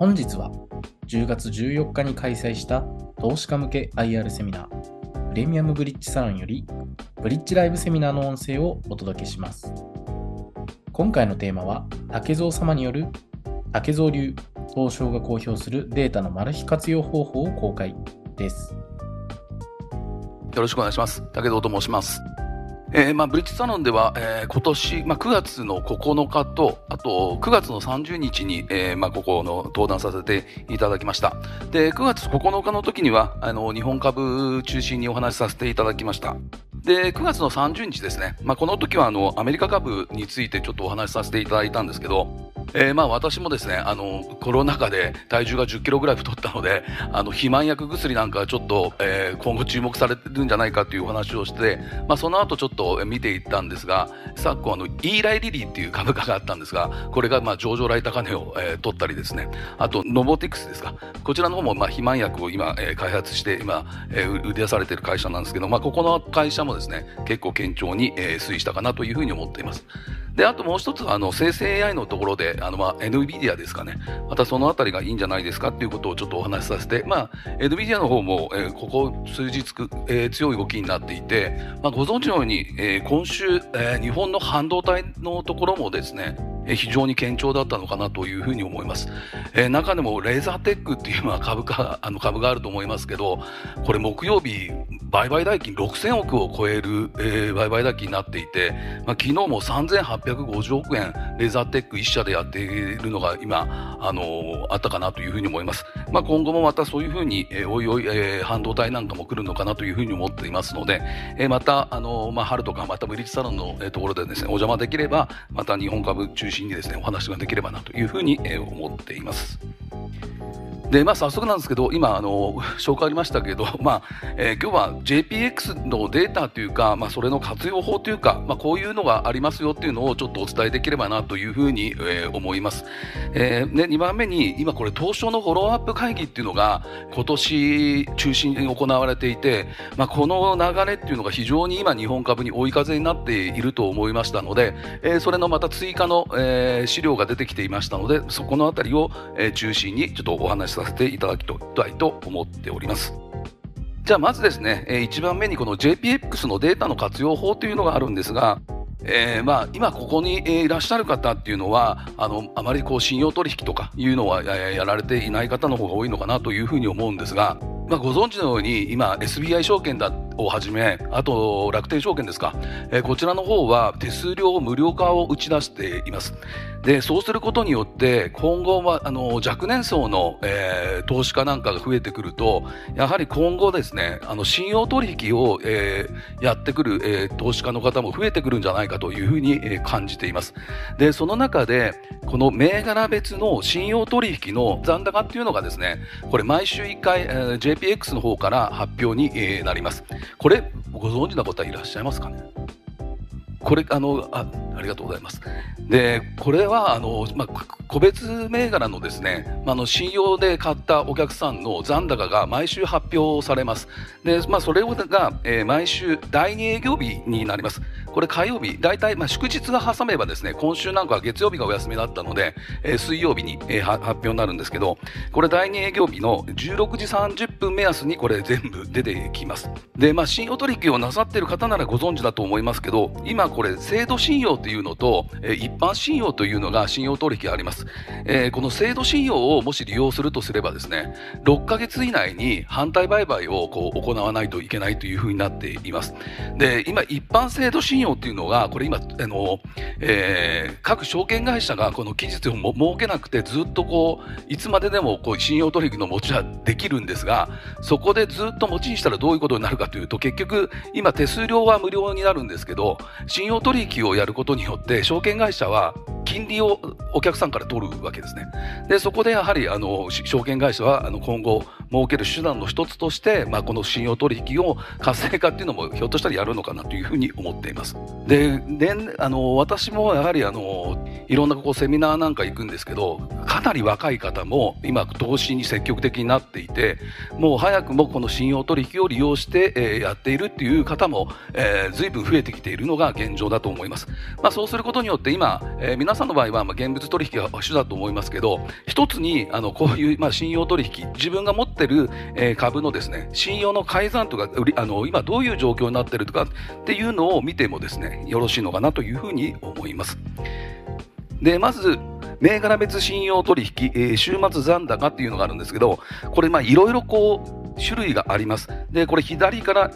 本日は10月14日に開催した投資家向け IR セミナープレミアムブリッジサロンよりブリッジライブセミナーの音声をお届けします。今回のテーマは竹蔵様による竹蔵流東証が公表するデータのマル秘活用方法を公開です。よろしくお願いします。竹蔵と申します。えー、まあ、ブリッジサロンでは、えー、今年、まあ、9月の9日と、あと9月の30日に、えー、まあ、ここの登壇させていただきました。で、9月9日の時には、あの、日本株中心にお話しさせていただきました。で、9月の30日ですね。まあ、この時は、あの、アメリカ株についてちょっとお話しさせていただいたんですけど、えー、まあ私もですね、あの、コロナ禍で体重が10キロぐらい太ったので、あの、肥満薬薬なんかちょっと、えー、今後注目されてるんじゃないかというお話をして、まあその後ちょっと見ていったんですが、昨今あの、イーライリリーっていう株価があったんですが、これがまあ上場来高値を、えー、取ったりですね、あと、ノボティクスですか、こちらの方もまあ肥満薬を今、えー、開発して、今、えー、売り出されている会社なんですけど、まあここの会社もですね、結構堅調に、えー、推移したかなというふうに思っています。で、あともう一つは、あの、生成 AI のところで、あの、まあ、NVIDIA ですかね。またそのあたりがいいんじゃないですか？っていうことをちょっとお話しさせて、まあ、NVIDIA の方も、えー、ここ数日、えー、強い動きになっていて、まあ、ご存知のように、えー、今週、えー、日本の半導体のところもですね、非常に堅調だったのかなというふうに思います。えー、中でもレーザーテックっていうのは 株価、あの株があると思いますけど、これ木曜日、売買代金6000億を超える、えー、売買代金になっていて、まあ、昨日も3850億円レーザーテック1社でやっているのが今、あのー、あったかなというふうに思います。まあ、今後もまたそういうふうに、えー、おいおい、えー、半導体なんかも来るのかなというふうに思っていますので、えー、また、あのー、まあ、春とかまたブリッジサロンの、えー、ところでですね、お邪魔できれば、また日本株中心にですね、お話ができればなというふうに、思っています。で、まあ、早速なんですけど、今、あの、紹介ありましたけど、まあ、えー、今日は JPX のデータというか、まあ、それの活用法というか、まあ、こういうのがありますよっていうのをちょっとお伝えできればなというふうに、えー、思います。えー、ね、2番目に、今これ、東証のフォローアップ会議っていうのが、今年中心に行われていて、まあ、この流れっていうのが非常に今、日本株に追い風になっていると思いましたので、えー、それのまた追加の、えー、資料が出てきていましたので、そこのあたりを、えー、中心にちょっとお話しささせていただきたいと思っております。じゃあまずですね、1番目にこの JPX のデータの活用法というのがあるんですが、えー、まあ今ここにいらっしゃる方っていうのはあのあまりこう信用取引とかいうのはやられていない方の方が多いのかなというふうに思うんですが、まあ、ご存知のように今 SBI 証券だをはじめあと楽天証券ですか、えー、こちらの方は手数料無料化を打ち出しています。でそうすることによって今後はあの若年層の、えー、投資家なんかが増えてくるとやはり今後ですねあの信用取引を、えー、やってくる、えー、投資家の方も増えてくるんじゃないかというふうに、えー、感じています。でその中でこの銘柄別の信用取引の残高っていうのがですねこれ毎週1回、えー、JPX の方から発表に、えー、なりますこれご存知な方いらっしゃいますかね？これあのあありがとうございます。でこれはあの、まあ、個別銘柄のですね、まあ、の信用で買ったお客さんの残高が毎週発表されます。で、まあ、それが、えー、毎週第2営業日になります。これ火曜日、大体、まあ、祝日が挟めばですね、今週なんかは月曜日がお休みだったので、えー、水曜日に、えー、発表になるんですけど、これ第2営業日の16時30分目安にこれ全部出てきます。で、まあ、信用取引をなさっている方ならご存知だと思いますけど、今これ制度信用というのと、えー、一般信用というのが信用取引があります。えー、この制度信用をもし利用するとすればですね、6ヶ月以内に反対売買をこう行わないといけないというふうになっています。で、今一般制度信用っていうのが、これ今、あの、えー、各証券会社がこの期日を設けなくて、ずっとこう、いつまででもこう信用取引の持ちはできるんですが、そこでずっと持ちにしたらどういうことになるかというと、結局、今手数料は無料になるんですけど、信用取引をやることによって、証券会社は金利をお客さんから取るわけですね。で、そこでやはり、あの、証券会社は、あの、今後、設ける手段の一つとして、まあ、この信用取引を活性化っていうのも、ひょっとしたらやるのかなというふうに思っています。で、であの、私もやはり、あの、いろんなこうセミナーなんか行くんですけど、かなり若い方も今投資に積極的になっていてもう早くもこの信用取引を利用して、えー、やっているっていう方も、えー、随分増えてきているのが現状だと思います、まあ、そうすることによって今、えー、皆さんの場合はまあ現物取引が主だと思いますけど一つにあのこういうまあ信用取引自分が持ってる、えー、株のですね信用の改ざんとかあの今どういう状況になってるとかっていうのを見てもですねよろしいのかなというふうに思いますでまず銘柄別信用取引、えー、週末残高っていうのがあるんですけど、これ、まあ、いろいろこう、種類があります。で、これ左から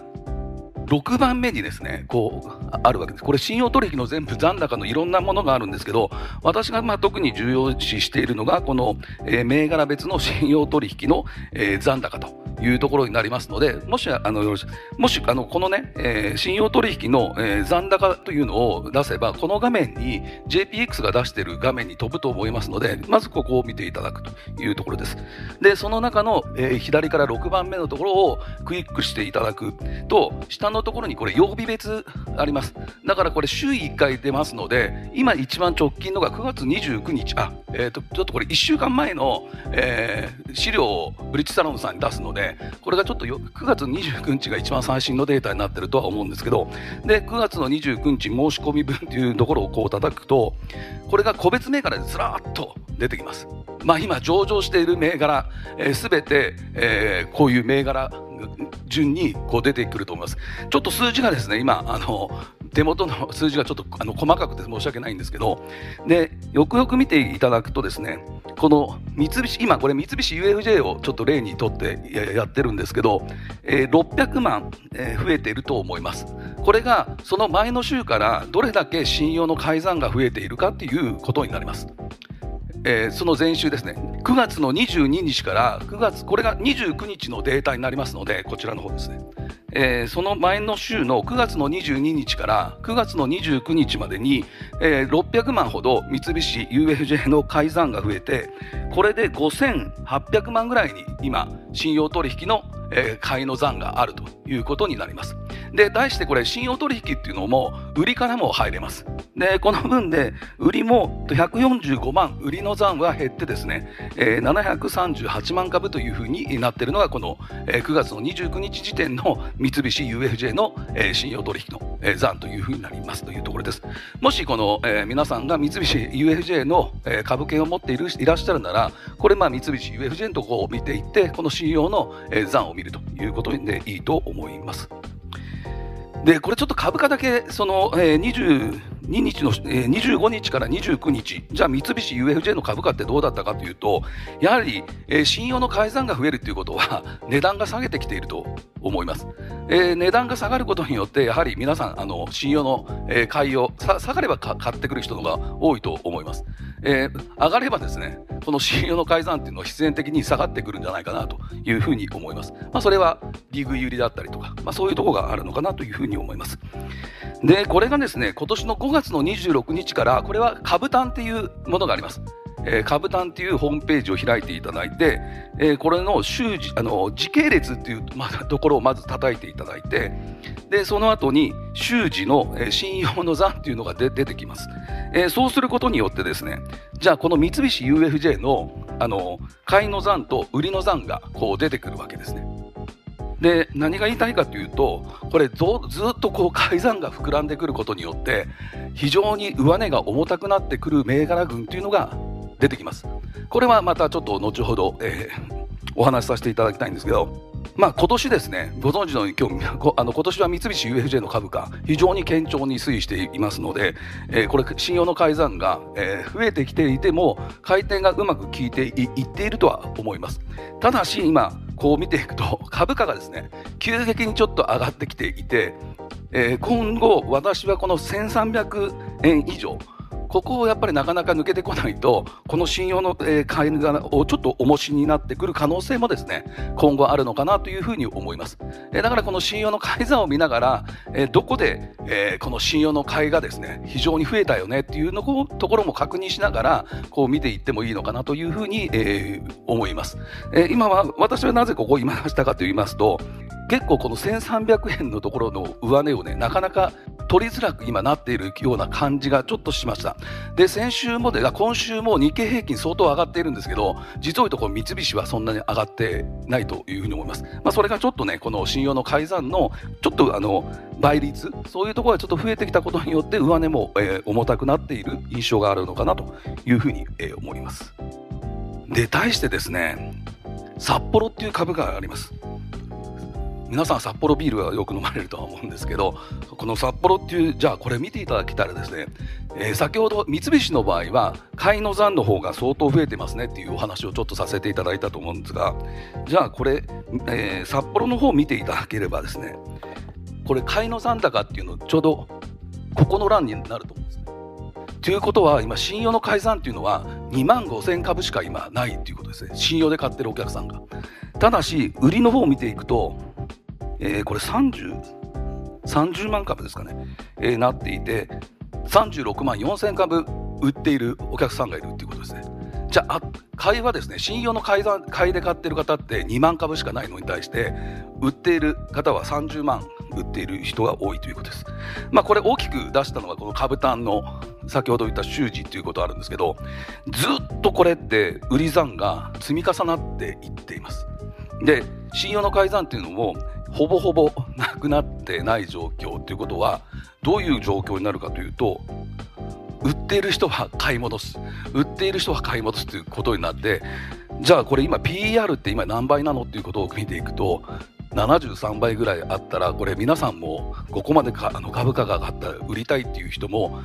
6番目にですね、こう、あるわけです。これ、信用取引の全部残高のいろんなものがあるんですけど、私がまあ特に重要視しているのが、この、えー、銘柄別の信用取引の、えー、残高と。いうところになりますので、もし、あの、もし、あの、このね、えー、信用取引の、えー、残高というのを出せば、この画面に JPX が出している画面に飛ぶと思いますので、まずここを見ていただくというところです。で、その中の、えー、左から6番目のところをクイックしていただくと、下のところにこれ曜日別あります。だからこれ週1回出ますので、今一番直近のが9月29日、あ、えっ、ー、と、ちょっとこれ1週間前の、えー、資料をブリッジサロンさんに出すので、これがちょっと9月29日が一番最新のデータになってるとは思うんですけど、で、9月の29日申し込み分っていうところをこう叩くと、これが個別銘柄でずらーっと出てきます。まあ今上場している銘柄、す、え、べ、て、えー、こういう銘柄順にこう出てくると思います。ちょっと数字がですね、今、あの、手元の数字がちょっとあの細かくて申し訳ないんですけど、で、よくよく見ていただくとですね、この三菱、今これ三菱 UFJ をちょっと例にとってやってるんですけど、えー、600万、えー、増えていると思います。これがその前の週からどれだけ信用の改ざんが増えているかっていうことになります。えー、その前週ですね、9月の22日から9月、これが29日のデータになりますので、こちらの方ですね。えー、その前の週の9月の22日から9月の29日までに、えー、600万ほど三菱 UFJ の改ざんが増えて、これで5800万ぐらいに今、信用取引のえー、買いの残があるということになります。で、対してこれ、信用取引っていうのも、売りからも入れます。で、この分で、売りも145万、売りの残は減ってですね、えー、738万株というふうになっているのが、この、えー、9月の29日時点の三菱 UFJ の、えー、信用取引の、えー、残というふうになりますというところです。もし、この、えー、皆さんが三菱 UFJ の、えー、株券を持っているいらっしゃるなら、これ、まあ、三菱 UFJ のところを見ていって、この信用の、えー、残を見るということでいいと思います。で、これちょっと株価だけ、その、えー、2日の、えー、25日から29日、じゃあ三菱 UFJ の株価ってどうだったかというと、やはり、えー、信用の改ざんが増えるということは、値段が下げてきていると思います。えー、値段が下がることによって、やはり皆さん、あの、信用の、えー、買いを、下がれば買ってくる人のが多いと思います。えー、上がればですね、この信用の改ざんっていうのは必然的に下がってくるんじゃないかなというふうに思います。まあ、それはリグ売りだったりとか、まあ、そういうところがあるのかなというふうに思います。で、これがですね、今年の5月の26日から、これは株単っていうものがあります。えー、株単っていうホームページを開いていただいて、えー、これの週あの時系列っていう、ま、ところをまず叩いていただいて、で、その後に週次の、えー、信用の残っていうのが出てきます。えー、そうすることによってですね、じゃあこの三菱 UFJ のあの買いの残と売りの残がこう出てくるわけですね。で何が言いたいかというとこれずっとこう改ざんが膨らんでくることによって非常に上値が重たくなってくる銘柄群というのが出てきます。これはまたちょっと後ほど、えー、お話しさせていただきたいんですけどまあ、今年ですね、ご存知のように今日あの今年は三菱 UFJ の株価、非常に堅調に推移していますので、えー、これ、信用の改ざんが、えー、増えてきていても、回転がうまく効いていっているとは思います。ただし、今、こう見ていくと、株価がですね、急激にちょっと上がってきていて、えー、今後、私はこの1300円以上、ここをやっぱりなかなか抜けてこないと、この信用の、買いをちょっと重しになってくる可能性もですね、今後あるのかなというふうに思います。えー、だからこの信用の買い算を見ながら、えー、どこで、えー、この信用の買いがですね、非常に増えたよねっていうのところも確認しながら、こう見ていってもいいのかなというふうに、えー、思います。えー、今は、私はなぜここを今出したかと言いますと、結構この1300円のところの上値をね、なかなか取りづらく今なっているような感じがちょっとしました。で、先週もで、今週も日経平均相当上がっているんですけど、実を言うとこ三菱はそんなに上がってないというふうに思います。まあ、それがちょっとね、この信用の改ざんのちょっとあの倍率、そういうところがちょっと増えてきたことによって、上値も、えー、重たくなっている印象があるのかなというふうに、えー、思います。で、対してですね、札幌っていう株があります。皆さん札幌ビールはよく飲まれるとは思うんですけどこの札幌っていうじゃあこれ見ていただけたらですね、えー、先ほど三菱の場合は買いの残の方が相当増えてますねっていうお話をちょっとさせていただいたと思うんですがじゃあこれ、えー、札幌の方を見ていただければですねこれ買いの残高っていうのちょうどここの欄になると思うんですね。ということは今信用の改ざんっていうのは2万5000株しか今ないっていうことですね信用で買ってるお客さんが。ただし売りの方を見ていくとえー、これ30、30万株ですかね、えー、なっていて、36万4000株売っているお客さんがいるっていうことですね。じゃあ、買いはですね、信用の買い買いで買ってる方って2万株しかないのに対して、売っている方は30万売っている人が多いということです。まあ、これ大きく出したのがこの株単の先ほど言った習字ということあるんですけど、ずっとこれって売り算が積み重なっていっています。で、信用の改ざんっていうのもほぼほぼなくなってない状況ということはどういう状況になるかというと売っている人は買い戻す売っている人は買い戻すということになってじゃあこれ今 PR って今何倍なのっていうことを見ていくと73倍ぐらいあったらこれ皆さんもここまでかあの株価が上がったら売りたいっていう人も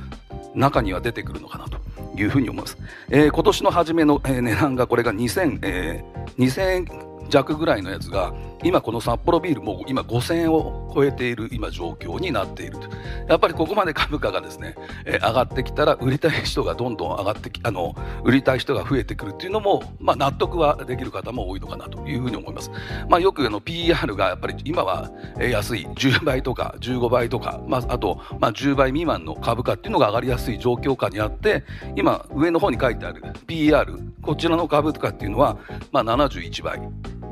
中には出てくるのかなというふうに思います。えー、今年の初めの、えー、値段がこれが2000、えー、2000弱ぐらいのやつが今この札幌ビールも今5000円を超えている今状況になっていると。やっぱりここまで株価がですね、えー、上がってきたら売りたい人がどんどん上がってきあの売りたい人が増えてくるっていうのも、まあ、納得はできる方も多いのかなというふうに思います、まあ、よくあの PR がやっぱり今は安い。10倍とか15倍とか、まあ、あと、まあ、10倍未満の株価っていうのが上がりやすい状況下にあって今上の方に書いてある PR こちらの株価っていうのは、まあ、71倍。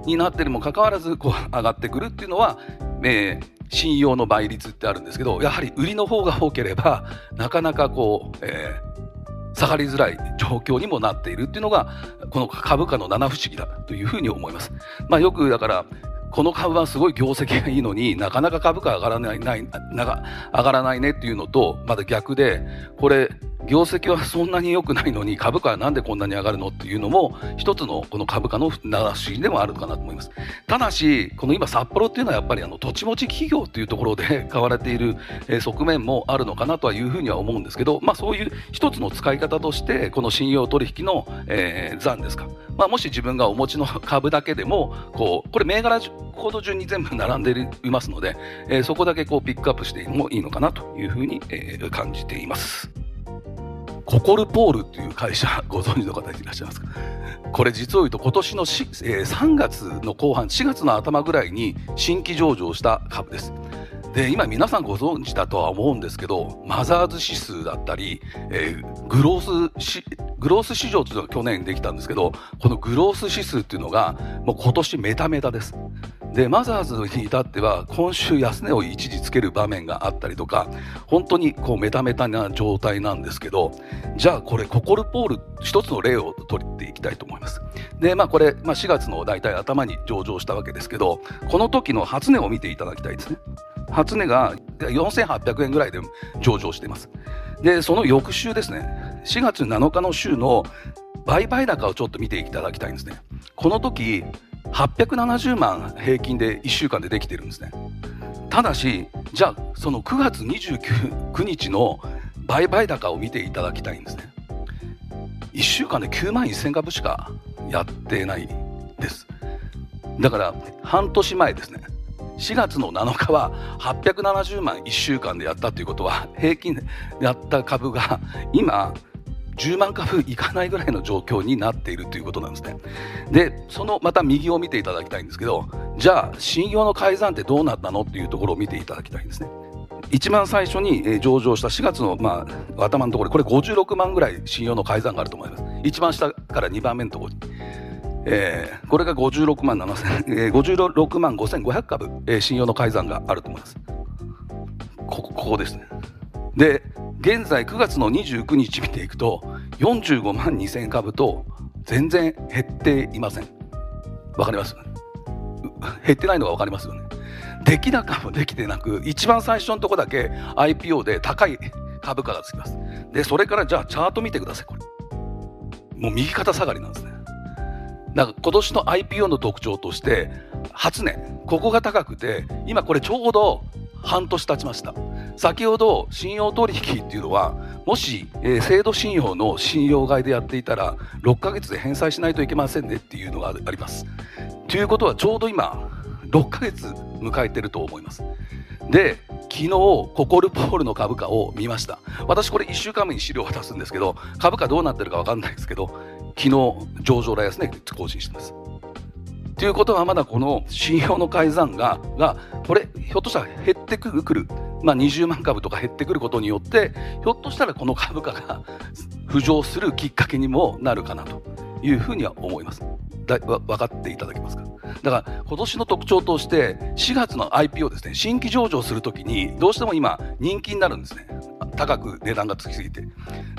になってるにもかかわらずこう上がってくるっていうのは、えー、信用の倍率ってあるんですけどやはり売りの方が多ければなかなかこう、えー、下がりづらい状況にもなっているっていうのがこの株価の七不思議だというふうに思います。まあ、よくだからこの株はすごい業績がいいのになかなか株価上がらないないなが上がらないねっていうのとまだ逆でこれ業績はそんなに良くないのに株価はなんでこんなに上がるのっていうのも一つのこの株価の七不思議でもあるかなと思いますただしこの今札幌っていうのはやっぱりあの土地持ち企業っていうところで 買われている側面もあるのかなとはいうふうには思うんですけどまあそういう一つの使い方としてこの信用取引の、えー、残ですか、まあ、もし自分がお持ちの株だけでもこうこれ銘柄コード順に全部並んでいますので、えー、そこだけこうピックアップしてもいいのかなというふうに、えー、感じています。ココルポールっていう会社ご存知の方いらっしゃいますか？これ実を言うと今年のし、えー、3月の後半4月の頭ぐらいに新規上場した株です。で今皆さんご存知だとは思うんですけどマザーズ指数だったり、えー、グロースグロース市場というのが去年できたんですけどこのグロース指数っていうのがもう今年メタメタです。でマザーズに至っては今週安値を一時つける場面があったりとか本当にこうメタメタな状態なんですけどじゃあこれココルポール一つの例を取っていきたいと思いますでまあこれ、まあ、4月の大体頭に上場したわけですけどこの時の初値を見ていただきたいですね初値が4800円ぐらいで上場しています。でその翌週ですね4月7日の週の売買高をちょっと見ていただきたいんですね。この時870万平均で1週間でできてるんですね。ただしじゃあその9月29日の売買高を見ていただきたいんですね。1週間で9万1000株しかやってないです。だから半年前ですね。4月の7日は870万1週間でやったということは平均でやった株が今10万株いかないぐらいの状況になっているということなんですね。で、そのまた右を見ていただきたいんですけど、じゃあ、信用の改ざんってどうなったのっていうところを見ていただきたいんですね。一番最初に上場した4月の、まあ、頭のところこれ56万ぐらい信用の改ざんがあると思います。一番下から2番目のところに。えー、これが56万7000、えー、56万5500株、えー、信用の改ざんがあると思います。こここですね。で、現在9月の29日見ていくと、45万2000株と全然減っていません。わかります？減ってないのがわかりますよね。出来高もできてなく、一番最初のとこだけ IPO で高い株価がつきます。で、それからじゃあチャート見てください、これ。もう右肩下がりなんですね。だから今年の IPO の特徴として、初値、ここが高くて、今これちょうど半年経ちました。先ほど信用取引っていうのは、もし、えー、制度信用の信用買いでやっていたら、6ヶ月で返済しないといけませんねっていうのがあります。ということはちょうど今、6ヶ月迎えてると思います。で、昨日、ココルポールの株価を見ました。私これ1週間目に資料を渡すんですけど、株価どうなってるか分かんないですけど、昨日、上場来安値更新してます。ということはまだこの信用の改ざんが、が、これ、ひょっとしたら減ってくる、まあ、20万株とか減ってくることによって、ひょっとしたらこの株価が 浮上するきっかけにもなるかなというふうには思います。だわ分かっていただけますか？だから今年の特徴として4月の IPO ですね新規上場するときにどうしても今人気になるんですね高く値段がつきすぎて。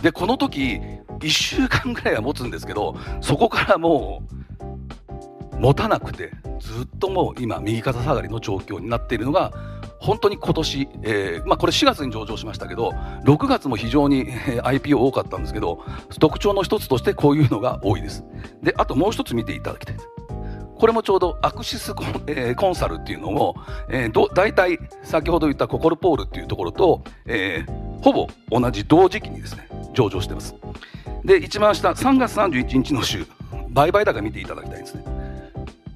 でこの時1週間ぐらいは持つんですけどそこからもう持たなくてずっともう今右肩下がりの状況になっているのが本当に今年、えー、まあ、これ4月に上場しましたけど6月も非常に IPO 多かったんですけど特徴の一つとしてこういうのが多いです。であともう一つ見ていただきたい。ですこれもちょうどアクシスコン,、えー、コンサルっていうのも、えー、ど大体先ほど言ったココルポールっていうところと、えー、ほぼ同じ同時期にですね上場してますで一番下3月31日の週売買高見ていただきたいんですね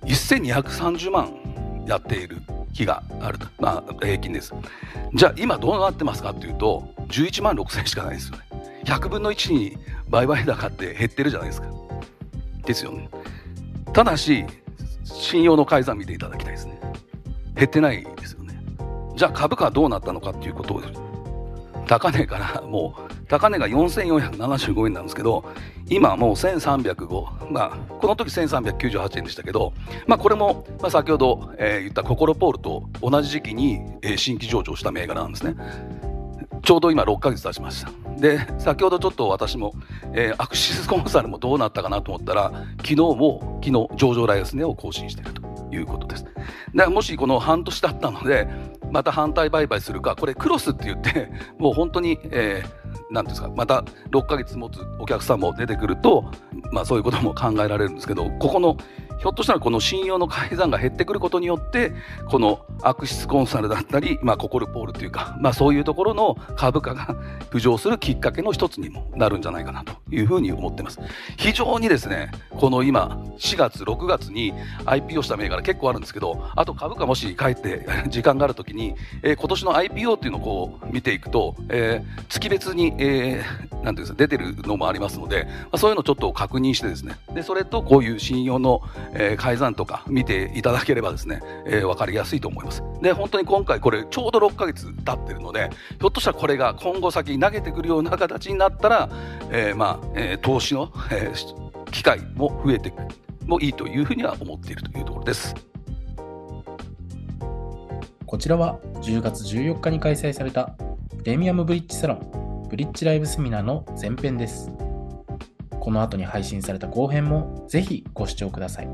1230万やっている日があると、まあ、平均です。じゃあ今どうなってますかっていうと11万6000しかないんですよね。100分の1に売買高って減ってるじゃないですか。ですよね。ただし信用の改ざん見ていただきたいですね。減ってないですよね。じゃあ株価はどうなったのかっていうことを高値からもう高値が4475円なんですけど今もう1305まあこの時1398円でしたけどまあこれも、まあ、先ほど、えー、言ったココロポールと同じ時期に、えー、新規上場した銘柄なんですね。ちょうど今6ヶ月経ちました。で先ほどちょっと私も、えー、アクシスコンサルもどうなったかなと思ったら昨日も昨日上場来安値を更新しているということです。でもしこの半年だったのでまた反対売買するかこれクロスって言って もう本当に、えーなんですかまた6ヶ月持つお客さんも出てくると、まあ、そういうことも考えられるんですけどここのひょっとしたらこの信用の改ざんが減ってくることによってこの悪質コンサルだったり、まあ、ココルポールというか、まあ、そういうところの株価が浮上するきっかけの一つにもなるんじゃないかなというふうに思ってます。非常にですねこの今4月6月に IPO した銘柄結構あるんですけどあと株価もし帰って 時間がある時に、えー、今年の IPO っていうのをこう見ていくと、えー、月別に、えー、なんていうんですか出てるのもありますので、まあ、そういうのをちょっと確認してですね。でそれとこういう信用の、えー、改ざんとか見ていただければですね、えー、分かりやすいと思います。で、本当に今回これちょうど6ヶ月経ってるので、ひょっとしたらこれが今後先投げてくるような形になったら、えー、まあ、えー、投資の、えー、機会も増えてくもいいというふうには思っているというところです。こちらは10月14日に開催されたプレミアムブリッジサロンブリッジライブセミナーの前編です。この後に配信された後編もぜひご視聴ください。